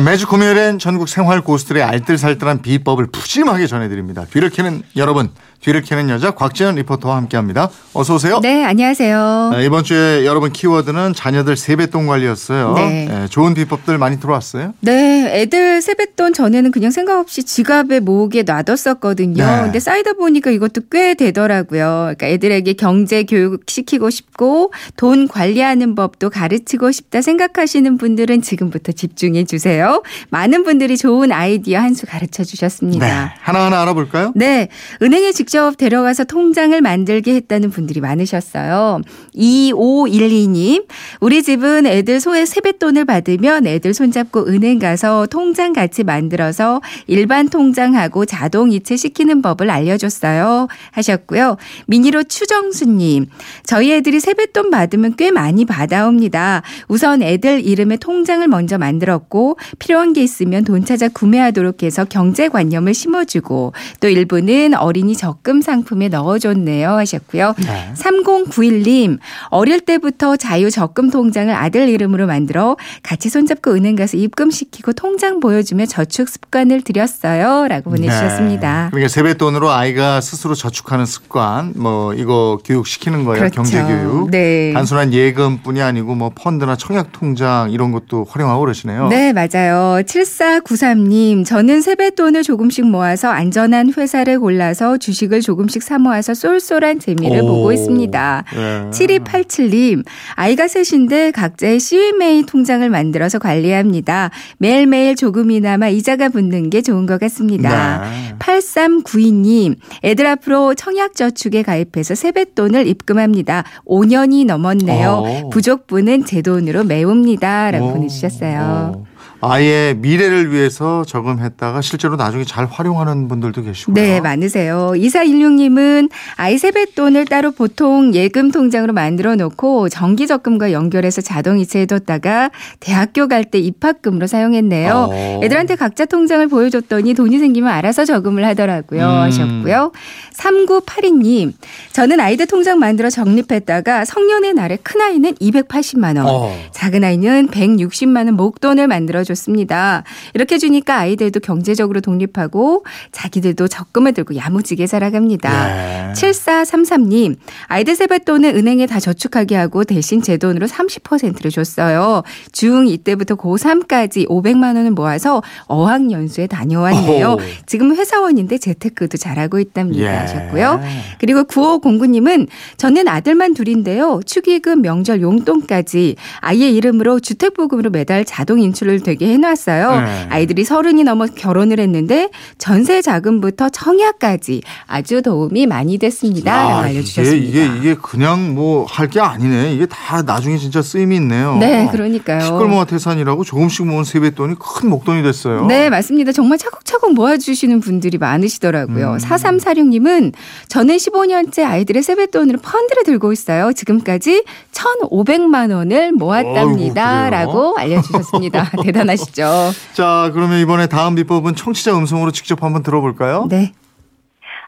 매주 금요일엔 전국 생활 고수들의 알뜰살뜰한 비법을 푸짐하게 전해드립니다. 뒤를 캐는 여러분, 뒤를 캐는 여자 곽지연 리포터와 함께합니다. 어서 오세요. 네, 안녕하세요. 네, 이번 주에 여러분 키워드는 자녀들 세뱃돈 관리였어요. 네. 네, 좋은 비법들 많이 들어왔어요. 네, 애들 세뱃돈 전에는 그냥 생각 없이 지갑에 모으게 놔뒀었거든요. 네. 근데 쌓이다 보니까 이것도 꽤 되더라고요. 그러니까 애들에게 경제 교육 시키고 싶고 돈 관리하는 법도 가르치고 싶다 생각하시는 분들은 지금부터 집중해 주세요. 많은 분들이 좋은 아이디어 한 수 가르쳐 네, 주셨습니다. 하나하나 알아볼까요? 네, 은행에 직접 데려가서 통장을 만들게 했다는 분들이 많으셨어요. 2512님, 우리 집은 애들 소에 세뱃돈을 받으면 애들 손잡고 은행 가서 통장 같이 만들어서 일반 통장하고 자동 이체 시키는 법을 알려줬어요. 하셨고요. 미니로 추정수님, 저희 애들이 세뱃돈 받으면 꽤 많이 받아옵니다. 우선 애들 이름에 통장을 먼저 만들었고 필요한 게 있으면 돈 찾아 구매하도록 해서 경제관념을 심어주고 또 일부는 어린이 적금 상품에 넣어줬네요 하셨고요. 네. 3091님 어릴 때부터 자유 적금 통장을 아들 이름으로 만들어 같이 손잡고 은행 가서 입금시키고 통장 보여주며 저축 습관을 들였어요 라고 보내주셨습니다. 네. 그러니까 세뱃돈으로 아이가 스스로 저축하는 습관, 뭐 이거 교육 시키는 거예요. 그렇죠. 경제 교육. 네. 단순한 예금뿐이 아니고 뭐 펀드나 청약 통장 이런 것도 활용하고 그러시네요. 네, 맞아요. 7493님, 저는 세뱃돈을 조금씩 모아서 안전한 회사를 골라서 주식을 조금씩 사 모아서 쏠쏠한 재미를 오. 보고 있습니다. 네. 7287님, 아이가 셋인데 각자의 CMA 통장을 만들어서 관리합니다. 매일매일 조금이나마 이자가 붙는 게 좋은 것 같습니다. 네. 8392님, 애들 앞으로 청약저축에 가입해서 세뱃돈을 입금합니다. 5년이 넘었네요. 오. 부족분은 제 돈으로 메웁니다. 라고 오. 보내주셨어요. 오. 아이의 미래를 위해서 저금했다가 실제로 나중에 잘 활용하는 분들도 계시고요. 네, 많으세요. 2416님은 아이 세뱃돈을 따로 보통 예금 통장으로 만들어 놓고 정기 적금과 연결해서 자동 이체해 뒀다가 대학교 갈 때 입학금으로 사용했네요. 어. 애들한테 각자 통장을 보여줬더니 돈이 생기면 알아서 저금을 하더라고요. 음. 하셨고요. 3982님, 저는 아이들 통장 만들어 적립했다가 성년의 날에 큰아이는 280만 원, 어. 작은 아이는 160만 원 목돈을 만들어 줬 습니다. 이렇게 주니까 아이들도 경제적으로 독립하고 자기들도 적금을 들고 야무지게 살아갑니다. 네. 7433님, 아이들 세뱃돈은 은행에 다 저축하게 하고 대신 제 돈으로 30%를 줬어요. 중 이때부터 고3까지 500만 원을 모아서 어학연수에 다녀왔네요. 오. 지금 회사원인데 재테크도 잘하고 있답니다. 예. 하셨고요. 그리고 9509님은 저는 아들만 둘인데요. 축의금, 명절, 용돈까지 아이의 이름으로 주택보금으로 매달 자동 인출을 되게 해놨어요. 네. 아이들이 서른이 넘어 결혼을 했는데 전세 자금부터 청약까지 아주 도움이 많이 됐습니다. 아, 알려주셨습니다. 이게, 이게, 이게 그냥 뭐 할 게 아니네. 이게 다 나중에 진짜 쓰임이 있네요. 네, 그러니까요. 시끌모아 태산이라고 조금씩 모은 세뱃돈이 큰 목돈이 됐어요. 네, 맞습니다. 정말 차곡차곡 모아주시는 분들이 많으시더라고요. 음. 4346님은 저는 15년째 아이들의 세뱃돈으로 펀드를 들고 있어요. 지금까지 1,500만 원을 모았답니다. 그래요? 라고 알려주셨습니다. 대단하 시죠? 자, 그러면 이번에 다음 비법은 청취자 음성으로 직접 한번 들어볼까요? 네.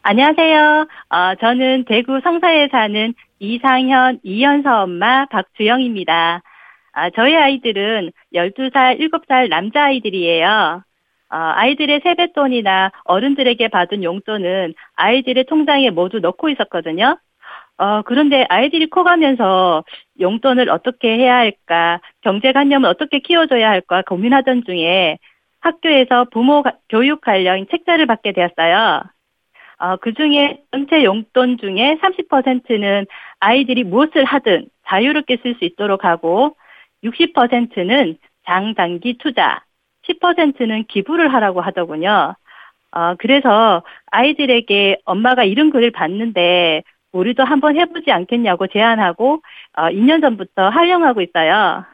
안녕하세요. 어, 저는 대구 성사에 사는 이상현, 이현서 엄마 박주영입니다. 아, 저희 아이들은 12살, 7살 남자아이들이에요. 어, 아이들의 세뱃돈이나 어른들에게 받은 용돈은 아이들의 통장에 모두 넣고 있었거든요. 어, 그런데 아이들이 커가면서 용돈을 어떻게 해야 할까, 경제관념을 어떻게 키워줘야 할까 고민하던 중에 학교에서 부모 가- 교육 관련 책자를 받게 되었어요. 어, 그 중에 전체 용돈 중에 30%는 아이들이 무엇을 하든 자유롭게 쓸 수 있도록 하고 60%는 장단기 투자, 10%는 기부를 하라고 하더군요. 어, 그래서 아이들에게 엄마가 이런 글을 봤는데 우리도 한번 해보지 않겠냐고 제안하고 어, 2년 전부터 활용하고 있어요.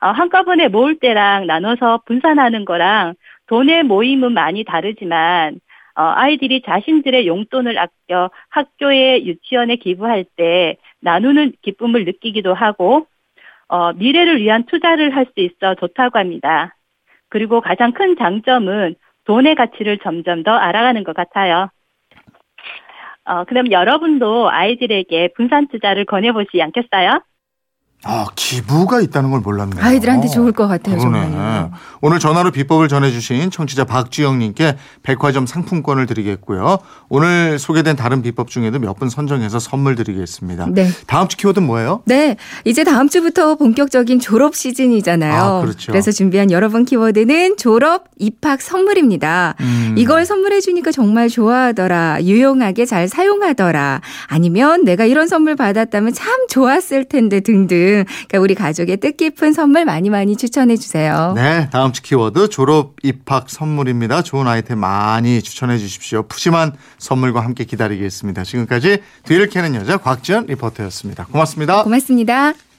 어, 한꺼번에 모을 때랑 나눠서 분산하는 거랑 돈의 모임은 많이 다르지만 어, 아이들이 자신들의 용돈을 아껴 학교에 유치원에 기부할 때 나누는 기쁨을 느끼기도 하고 어, 미래를 위한 투자를 할 수 있어 좋다고 합니다. 그리고 가장 큰 장점은 돈의 가치를 점점 더 알아가는 것 같아요. 어, 그럼 여러분도 아이들에게 분산 투자를 권해보지 않겠어요? 아, 기부가 있다는 걸 몰랐네요. 아이들한테 좋을 것 같아요, 그러네. 정말요. 오늘 전화로 비법을 전해주신 청취자 박주영님께 백화점 상품권을 드리겠고요. 오늘 소개된 다른 비법 중에도 몇 분 선정해서 선물 드리겠습니다. 네. 다음 주 키워드는 뭐예요? 네, 이제 다음 주부터 본격적인 졸업 시즌이잖아요. 아, 그렇죠. 래서 준비한 여러분 키워드는 졸업 입학 선물입니다. 음. 이걸 선물해 주니까 정말 좋아하더라. 유용하게 잘 사용하더라. 아니면 내가 이런 선물 받았다면 참 좋았을 텐데 등 등. 그러니까 우리 가족의 뜻깊은 선물 많이 많이 추천해 주세요. 네, 다음 주 키워드 졸업 입학 선물입니다. 좋은 아이템 많이 추천해 주십시오. 푸짐한 선물과 함께 기다리겠습니다. 지금까지 뒤를 캐는 여자 곽지연 리포터였습니다. 고맙습니다. 고맙습니다.